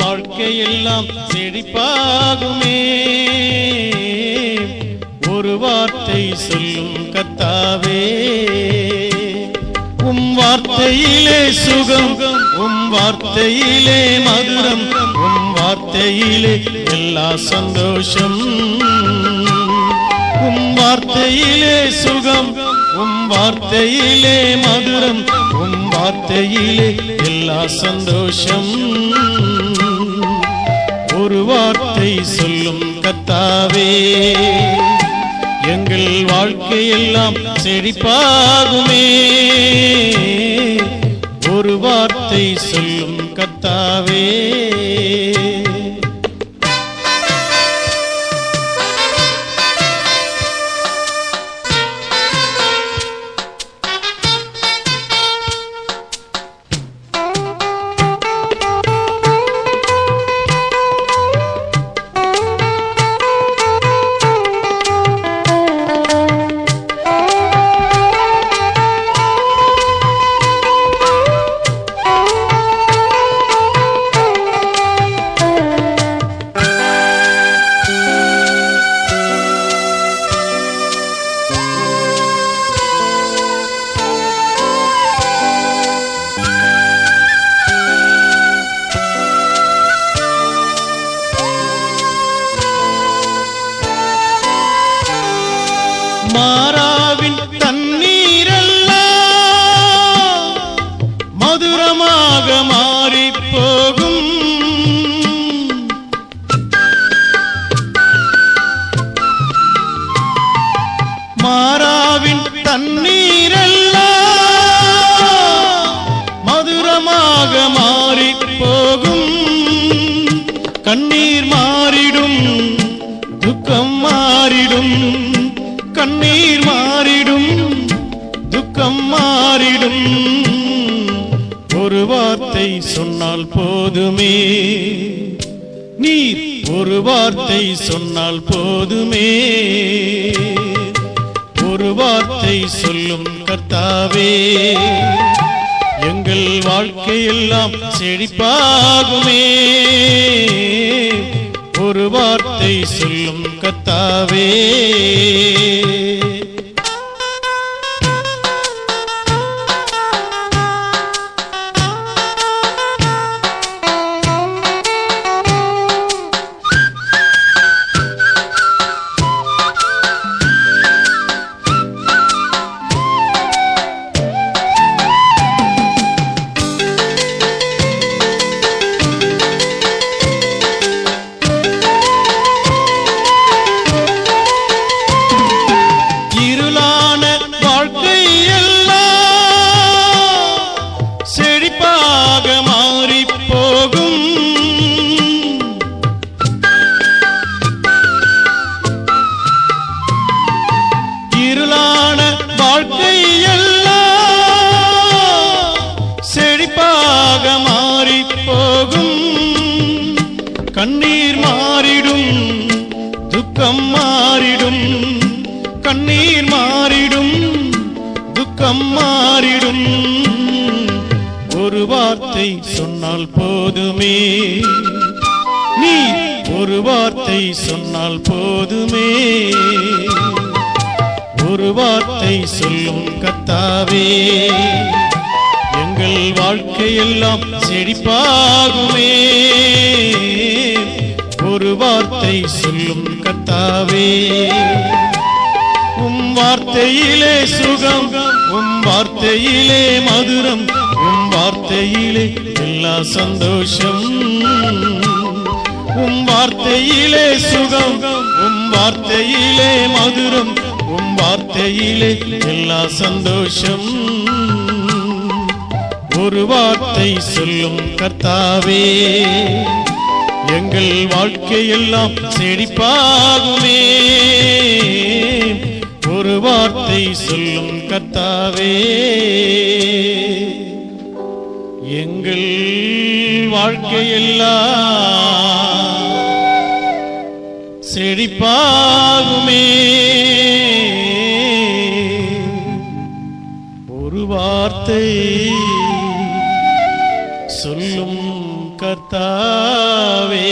வாழ்க்கையெல்லாம் செழிப்பாகுமே. ஒரு வார்த்தை சொல்லும் கத்தாவே. உம் வார்த்தையிலே சுகம் உம் வார்த்தையிலே மதுரம் உம் வார்த்தையிலே எல்லா சந்தோஷம். உம் வார்த்தையிலே சுகம் உம் வார்த்தையிலே மதுரம் உம் வார்த்தையிலே எல்லா சந்தோஷம். ஒரு வார்த்தை சொல்லும் கத்தாவே. எங்கள் வாழ்க்கையெல்லாம் செழிப்பாகுமே. ஒரு வார்த்தை சொல்லும் கத்தாவே. சொன்னால் போதுமே. ஒரு வார்த்தை சொல்லும் கர்த்தாவே எங்கள் வாழ்க்கையெல்லாம் செழிப்பாகுமே. ஒரு வார்த்தை சொல்லும் கத்தாவே கண்ணீர் மாறிடும் துக்கம் மாறிடும். கண்ணீர் மாறிடும் துக்கம் மாறிடும். ஒரு வார்த்தை சொன்னால் போதுமே. நீ ஒரு வார்த்தை சொன்னால் போதுமே. ஒரு வார்த்தை சொல்லும் கத்தாவே. எங்கள் வாழ்க்கையெல்லாம் செழிப்பாகுமே. ஒரு வார்த்தை சொல்லும் கத்தாவே. உம் வார்த்தையிலே சுகம் உம் வார்த்தையிலே மதுரம் உம் வார்த்தையிலே எல்லா சந்தோஷம். உம் வார்த்தையிலே சுகம் உம் வார்த்தையிலே மதுரம் உம் வார்த்தையிலே எல்லா சந்தோஷம். ஒரு வார்த்தை சொல்லும் கர்த்தாவே எங்கள் வாழ்க்கையெல்லாம் செழிப்பாகுமே. ஒரு வார்த்தை சொல்லும் கத்தாவே எங்கள் வாழ்க்கையெல்லாம் செழிப்பாகுமே. ஒரு வார்த்தை சொல்லும் കർത്താവേ.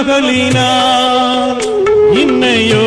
பகலினார் இன்னையோ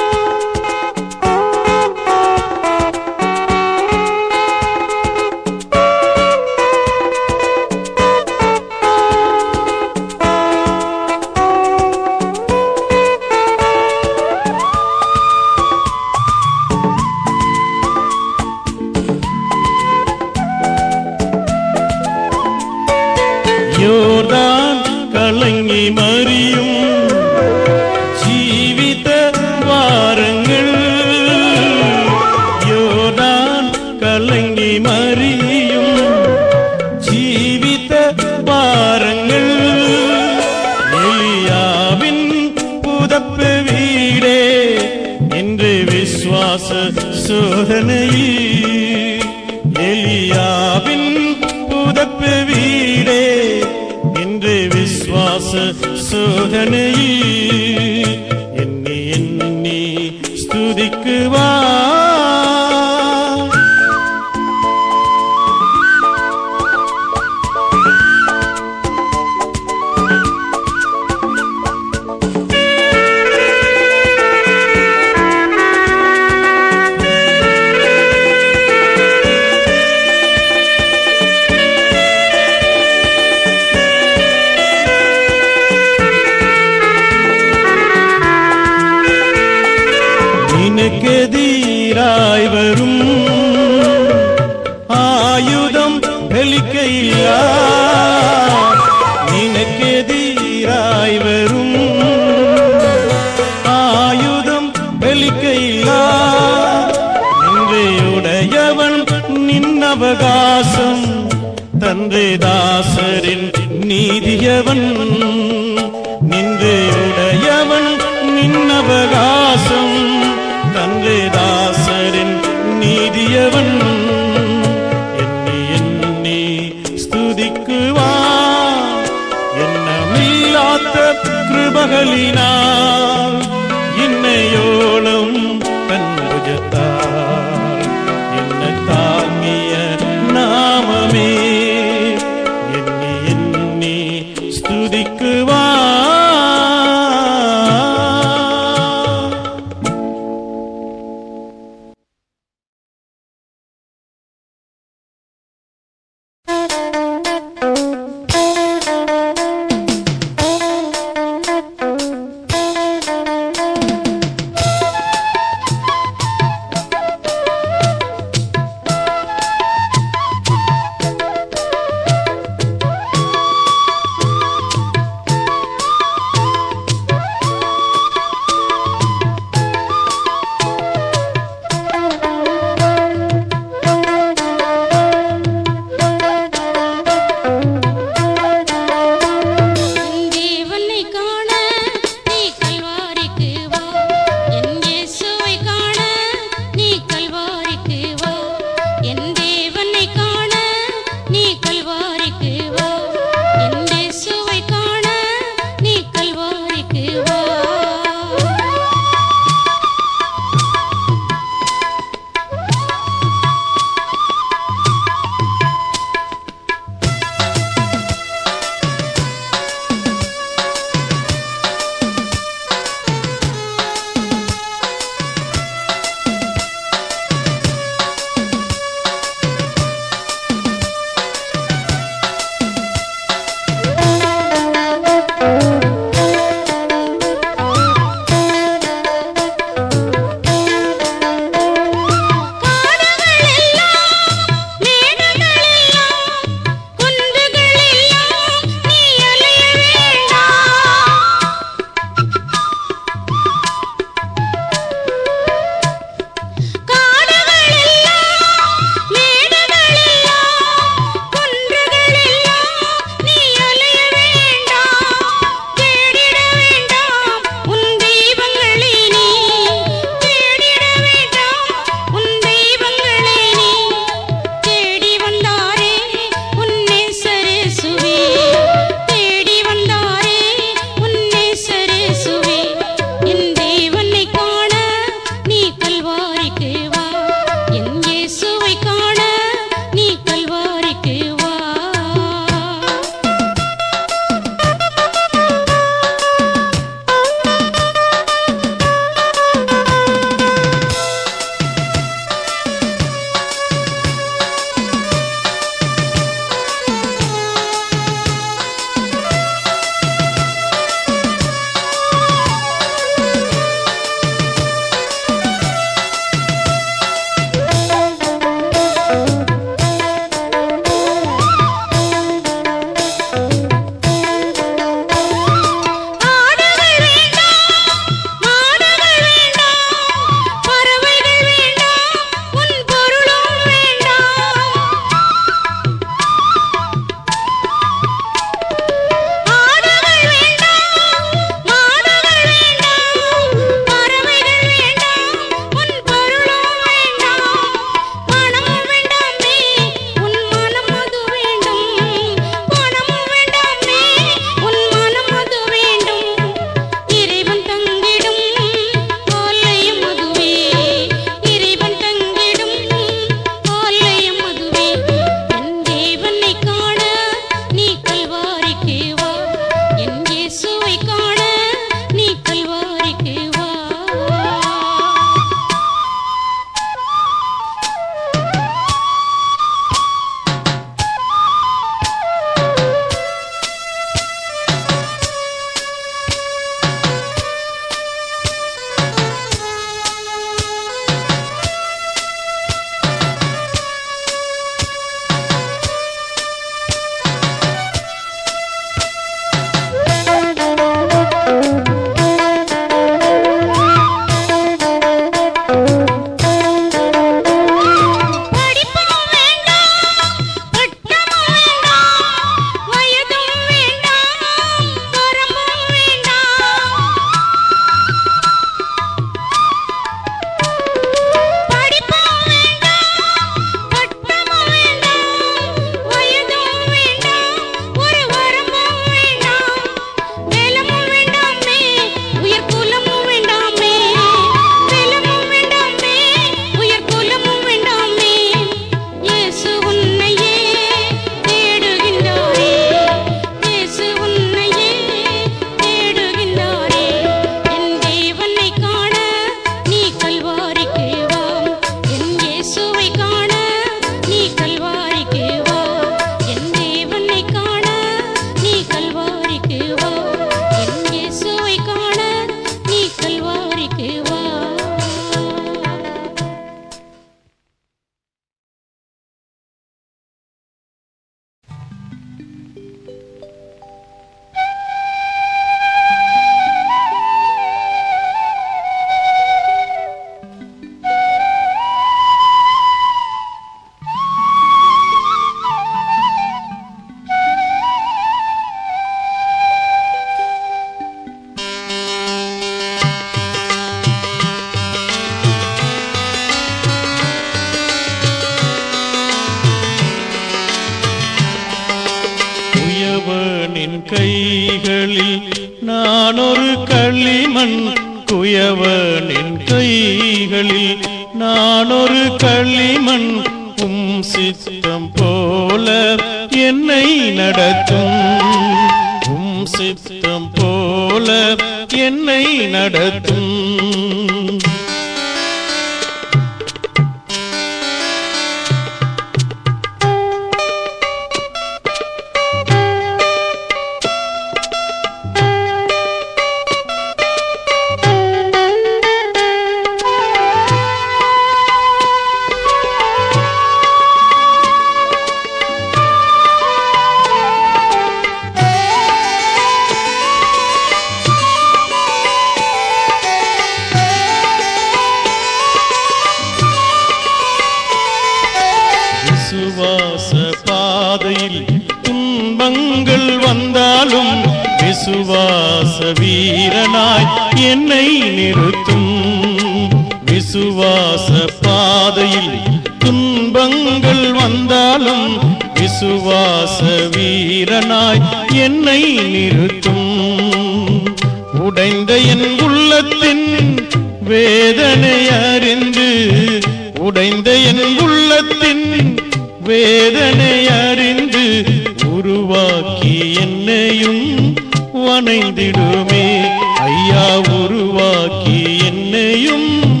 உருவாக்கி என்னையும் வணைந்திடுமே. ஐயா உருவாக்கி என்னையும்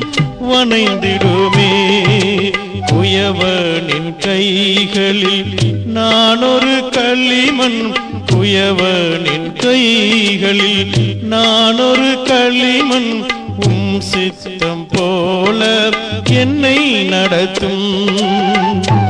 வணைந்திடுமே. குயவனின் கைகளில் நான் ஒரு களிமண். குயவனின் கைகளில் நான் ஒரு களிமண். உம் சித்தம் போல என்னை நடத்தும்.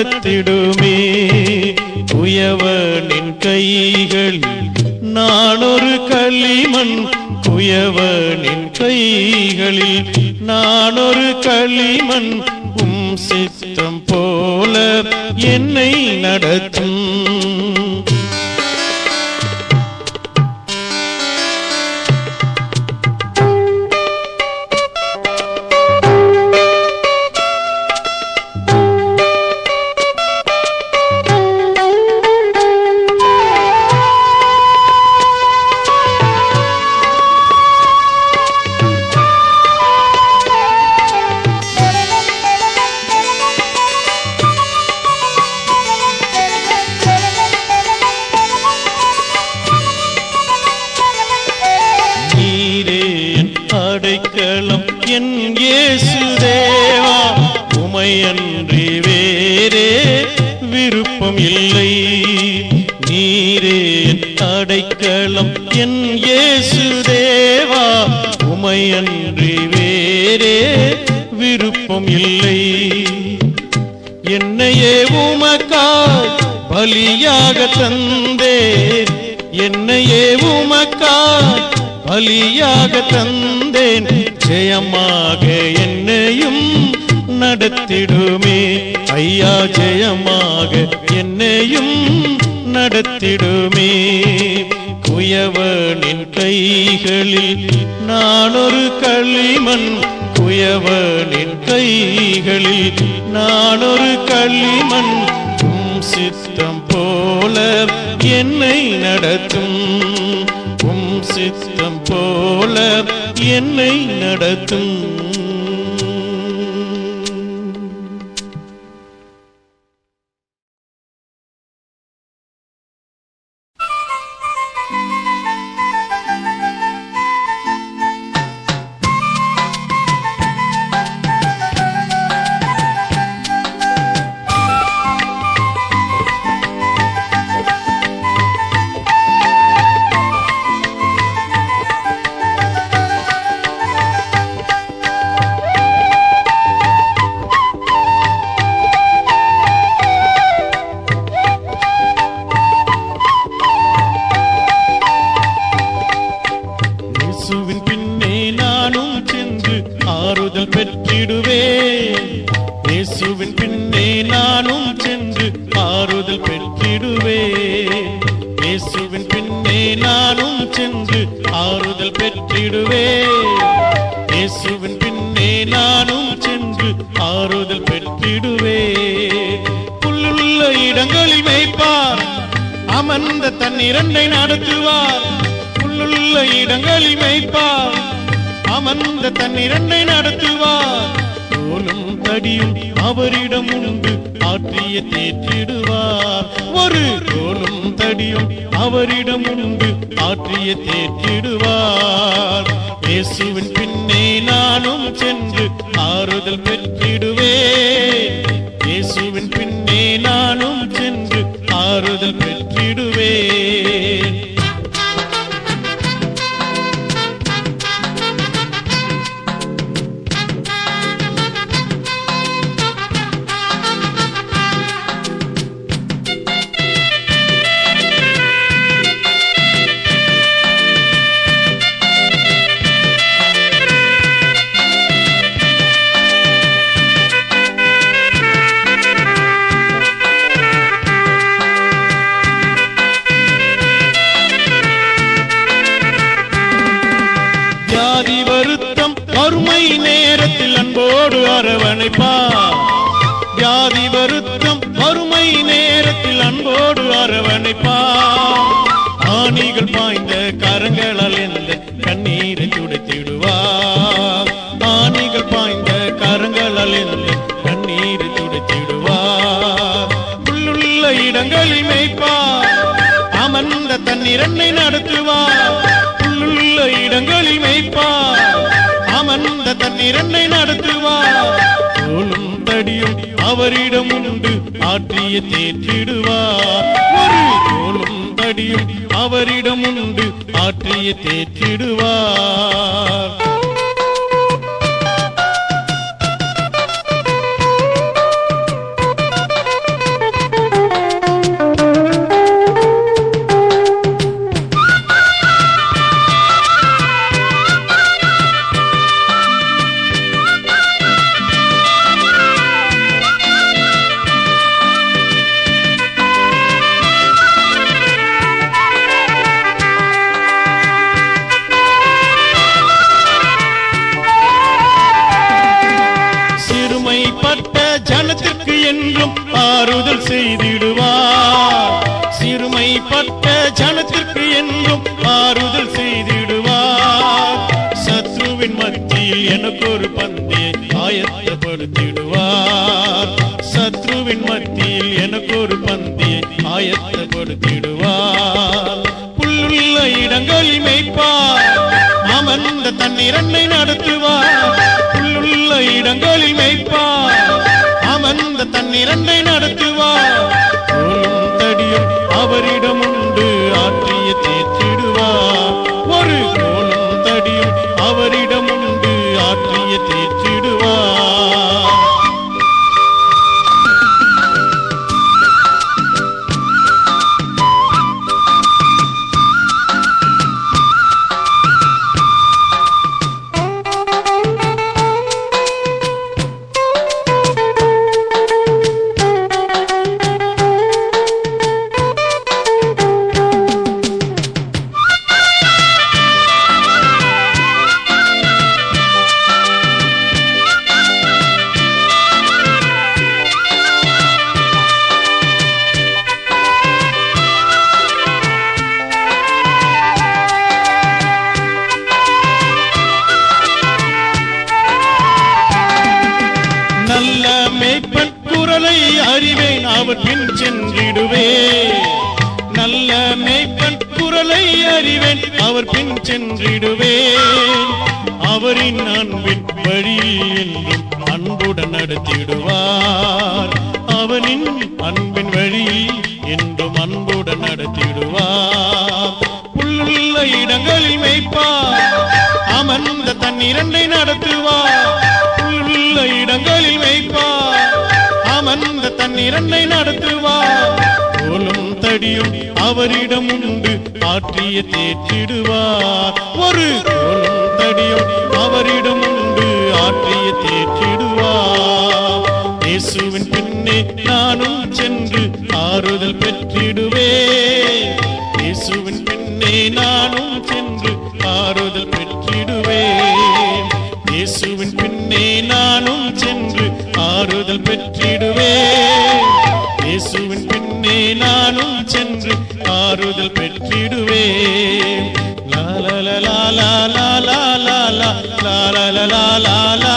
நடத்திடுமே. குயவனின் கைகளில் நான் ஒரு களிமண். குயவனின் கைகளில் நான் ஒரு களிமண். உம் சித்தம் போல என்னை நடத்தும். தந்தேன். ஜெயமாக என்னையும் நடத்திடுமே. ஐயா ஜெயமாக என்னையும் நடத்திடுமே. குயவனின் கைகளில் நான் ஒரு களிமண். குயவனின் கைகளில் நான் ஒரு களிமண். என்னை நடத்தும் வருத்தம் வறுமை நேரத்தில் அன்போடு அரவணைப்பார் ஆணிகள் பாய்ந்த கரங்களால் எந்த கண்ணீரை துடைத்திடுவார் ஆணிகள் பாய்ந்த கரங்களால் எந்த கண்ணீரை துடைத்திடுவார் உள்ளுள்ள இடங்களில் மேய்ப்பார் அமர்ந்த தன் இரண்டை நடத்துவார் உள்ளுள்ள இடங்களில் மேய்ப்பார் அமர்ந்த நடத்துவார் தோளும் தடியும் அவரிடம் உண்டு. ஆற்றிய தேற்றிடுவார் ஒரு தோளும் தடியும் அவரிடம் உண்டு. ஆற்றிய தேற்றிடுவார் ஜனத்திற்கு என்றும் ஆறுதல் செய்திடுவார். சத்ருவின் மத்தியில் எனக்கு ஒரு பந்தியை ஆயத்தப்படுத்திடுவார். சத்ருவின் மத்தியில் எனக்கு ஒரு பந்தியை ஆயத்தப்படுத்திடுவார். புல்லுள்ள இடங்களில் மேய்ப்பார். அமர்ந்த தண்ணீரன்னை நடத்துவார். புல்லுள்ள இடங்களில் மேய்ப்பார். அமர்ந்த தண்ணீரன்னை நடத்துவார். தடியும் அவரிடமும் உண்டு அமர்ந்த இரண்டை நடத்துவார் புல்லுள்ள இடங்களில் மேய்ப்பார் அமர்ந்த தன் இரண்டை நடத்துவார் கோலும் தடியும் அவரிடம் உண்டு. ஆற்றிய தேற்றிடுவார் ஒரு கோலும் தடியும் அவரிடம் உண்டு. ஆற்றிய தேற்றிடுவார் இயேசுவின் பின்னே நானும் சென்று ஆறுதல் பெற்றிடுவேன். இயேசுவின் பின்னே நானும் சென்று ஆறுதல் பெற்றிடுவேன். இயேசுவின் பின்னே நானும் சென்று ஆறுதல் பெற்றிடுவேன் இயேசுவின் பின்னே நானும் சென்று ஆறுதல் பெற்றிடுவேன் லாலல லாலா லாலா லாலா லாலல லாலா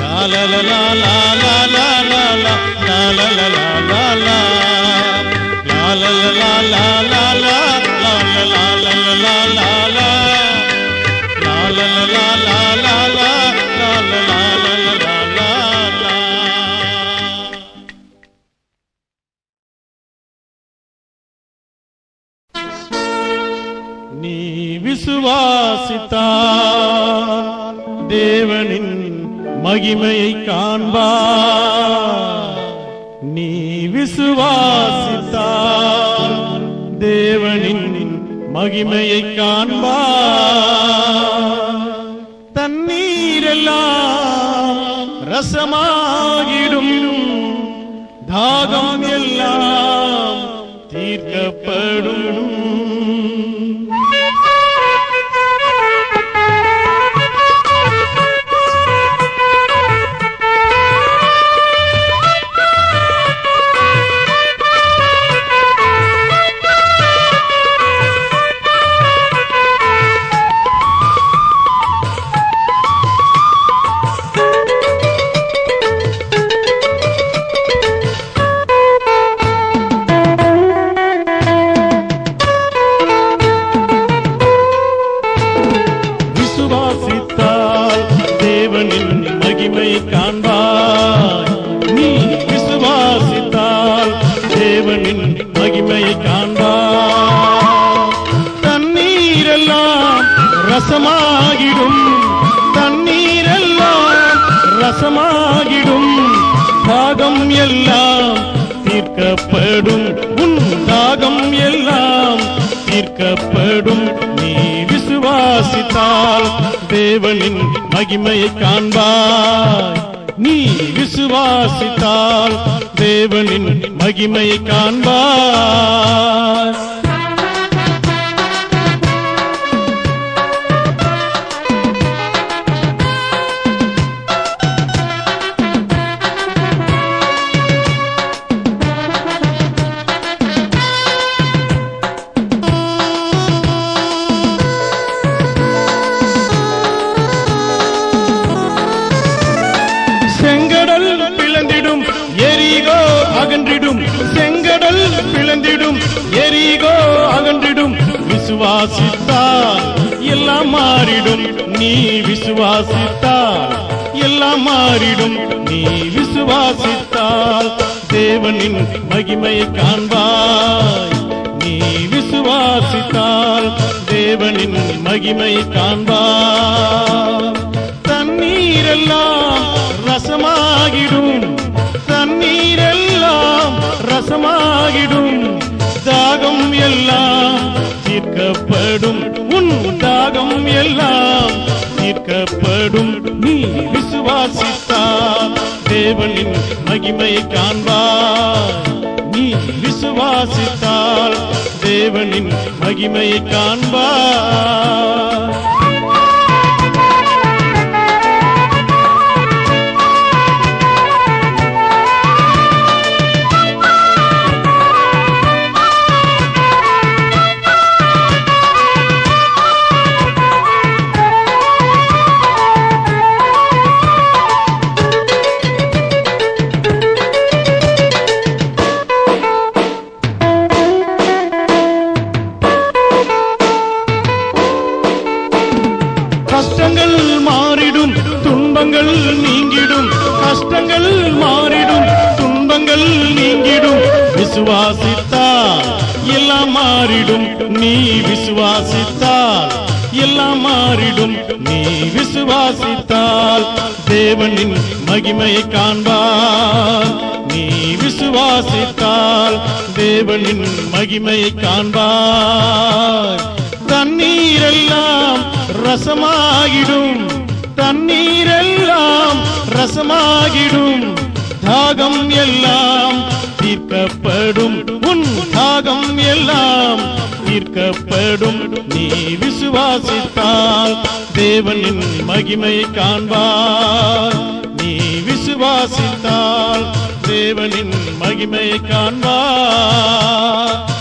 லாலல லாலா லாலா மகிமையை காண்பா நீ விசுவாசித்தா தேவனின் மகிமையை காண்பா தண்ணீரெல்லாம் ரசமாகிடும். தாகம் எல்லாம் தீர்க்கப்படும். விசுவாசித்தா எல்லாம் மாறிடும் நீ விசுவாசித்தால் எல்லாம் மாறிடும் நீ விசுவாசித்தால் தேவனின் மகிமையை காண்பாய். நீ விசுவாசித்தால் தேவனின் மகிமையை காண்பாய். தண்ணீரெல்லாம் ரசமாகிடும் தண்ணீரெல்லாம் ரசமாகிடும் தாகம் எல்லாம் தீர்க்கப்படும். உன் தாகம் எல்லாம் தீர்க்கப்படும். நீ விசுவாசித்தார் தேவனின் மகிமையை காண்பார் நீ விசுவாசித்தால் தேவனின் மகிமையை காண்பார் தேவனின் மகிமையை காண்பார். நீ விசுவாசித்தால் தேவனின் மகிமையை காண்பார் தண்ணீரெல்லாம் ரசமாகிடும். தண்ணீரெல்லாம் ரசமாகிடும். தாகம் எல்லாம் தீர்க்கப்படும். உன் தாகம் எல்லாம் தீர்க்கப்படும். நீ விசுவாசித்தால் தேவனின் மகிமை காண்பார். நீ விசுவாசித்தால் தேவனின் மகிமை காண்பார்.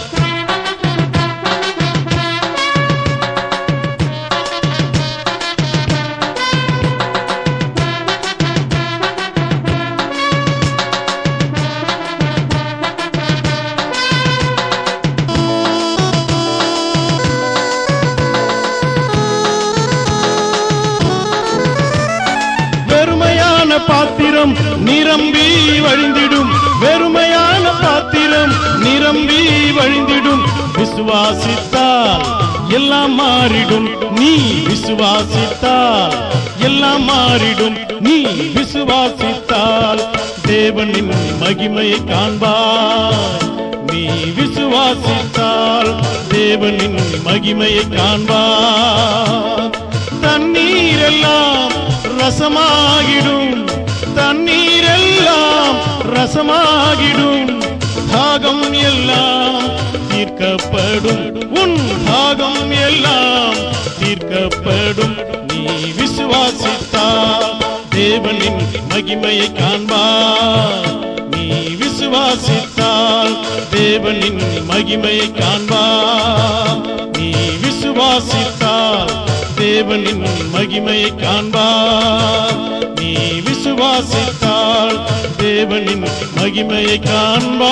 வழிந்திடும். வெறுமையான பாத்திரம் நிரம்பி வழிந்திடும். விசுவாசித்தால் எல்லாம் மாறிடும். நீ விசுவாசித்தால் எல்லாம் மாறிடும். நீ விசுவாசித்தால் தேவனின் மகிமையை காண்பாய். நீ விசுவாசித்தால் தேவனின் மகிமையை காண்பார் தண்ணீரெல்லாம் ரசமாகிடும். தண்ணீர் எல்லாம் ரசமாகிடும். தாகம் எல்லாம் தீர்க்கப்படும். உன் தாகம் எல்லாம் தீர்க்கப்படும். நீ விசுவாசித்தா தேவனின் மகிமையை காண்பார் நீ விசுவாசித்தால் தேவனின் மகிமையை காண்பார் நீ விசுவாசித்தால் தேவனின் மகிமையை காண்பார் நீ விசுவாசித்தால் தேவனின் மகிமையை காண்பார்.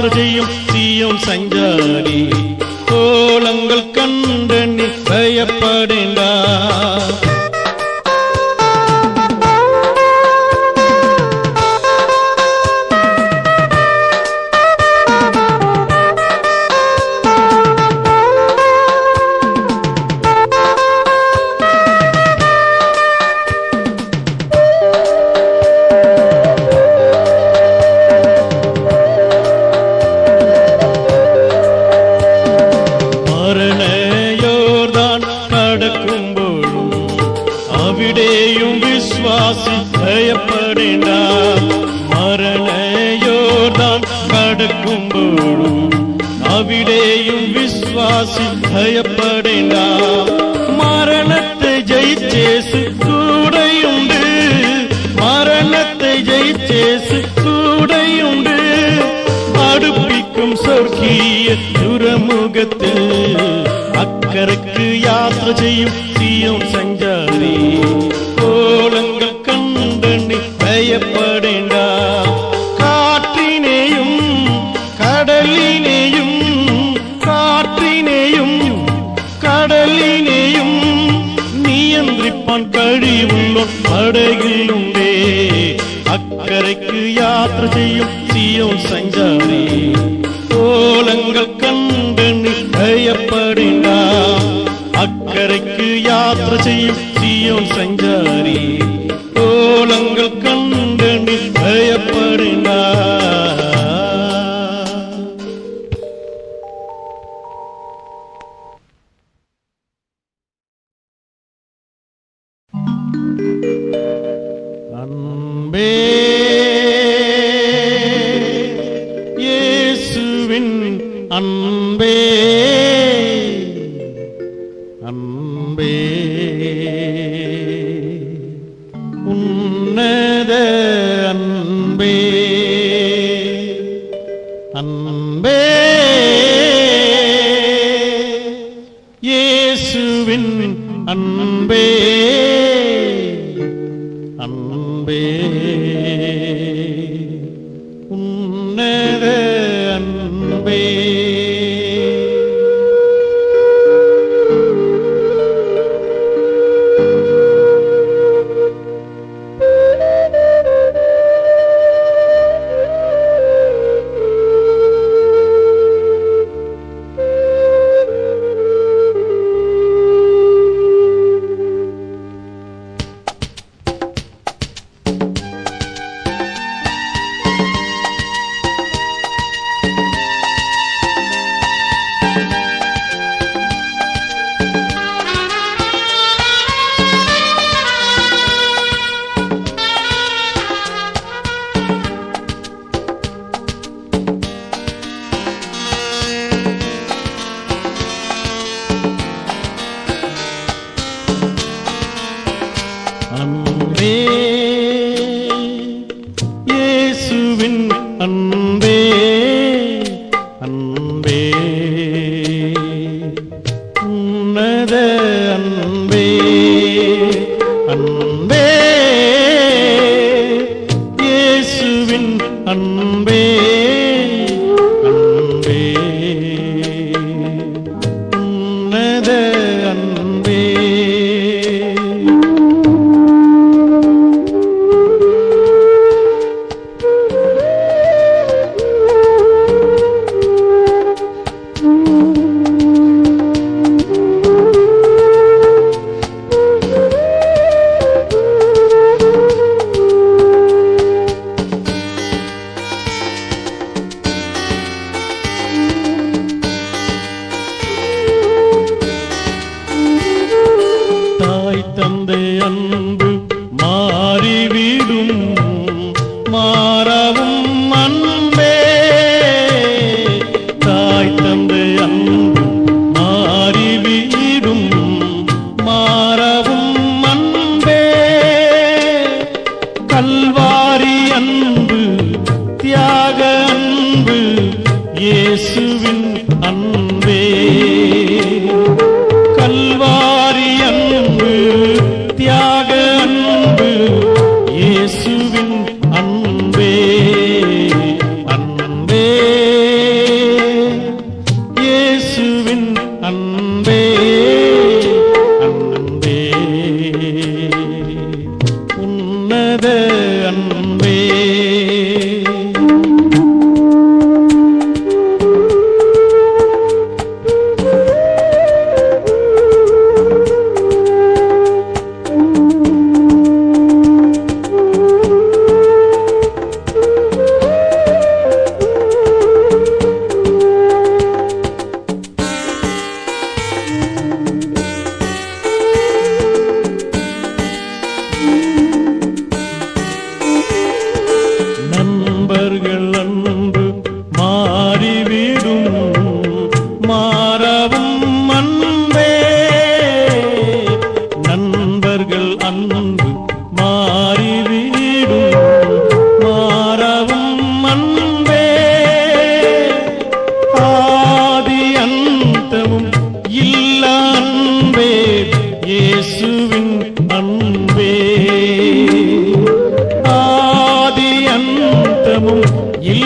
യാത്ര ചെയ്യും സിയോൻ സഞ്ചാരി surkiye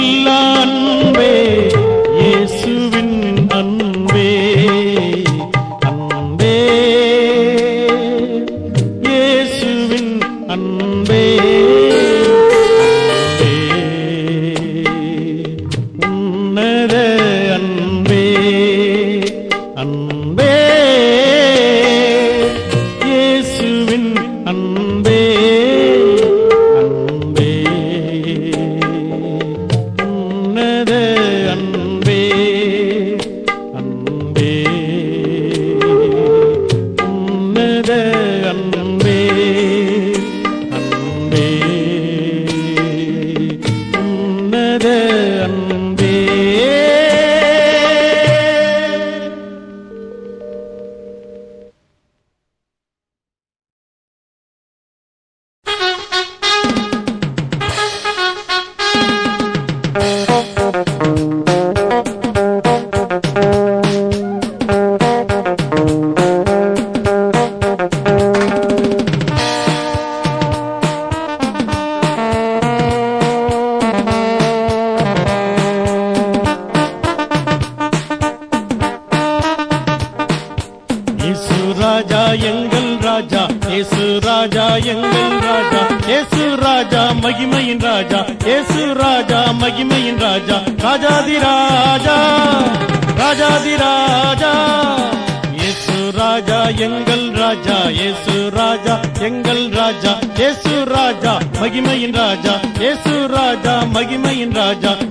நல்ல அன்பே.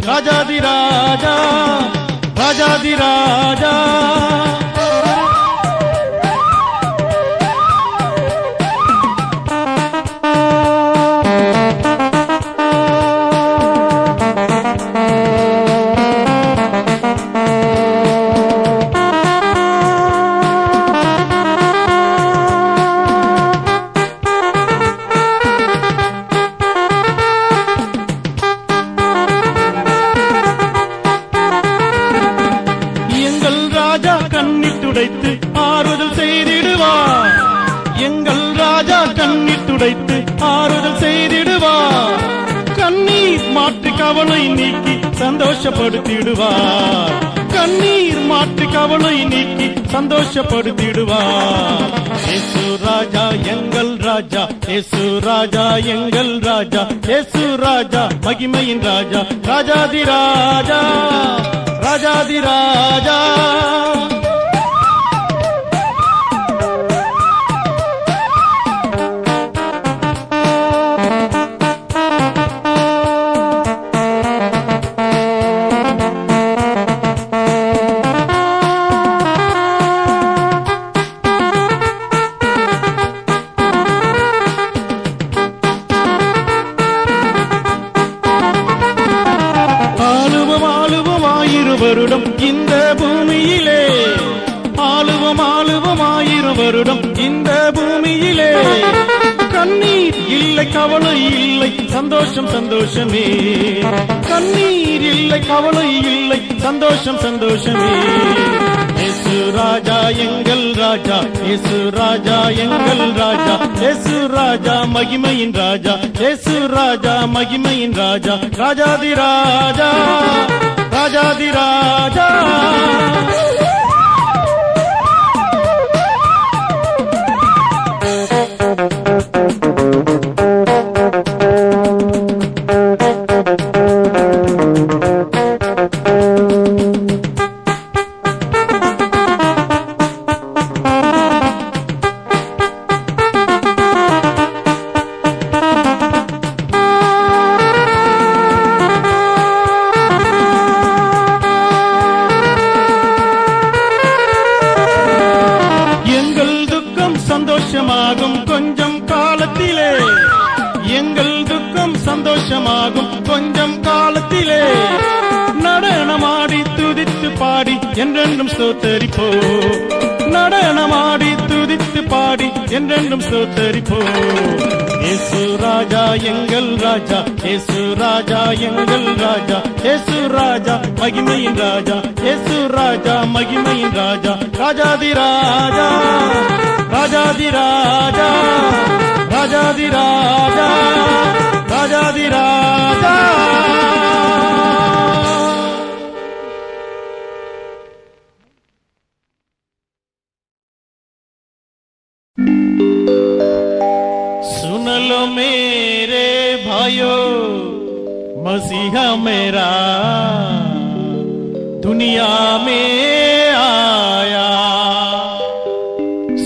ராஜாதி ராஜா ராஜாதி ராஜா சந்தோஷப்படுத்திடுவார் கண்ணீர் மாட்டு கவலை நீக்கி சந்தோஷப்படுத்திடுவார். ஏசு ராஜா எங்கள் ராஜா. ஏசு ராஜா எங்கள் ராஜா. ஏசு ராஜா மகிமையின் ராஜா. ராஜாதி ராஜா ராஜாதி ராஜா. கண்ணீர் இல்லை கவலை இல்லை சந்தோஷம் சந்தோஷமே. இயேசு ராஜா எங்கள் ராஜா எசு ராஜா எங்கள் ராஜா இயேசு ராஜா மகிமையின் ராஜா இயேசு ராஜா மகிமையின் ராஜா ராஜாதி ராஜா ராஜாதி ராஜா. आया दुनिया में आया।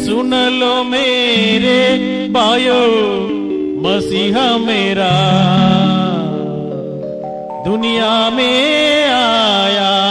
सुन लो मेरे बायो मसीहा मेरा। दुनिया में आया।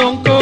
don't go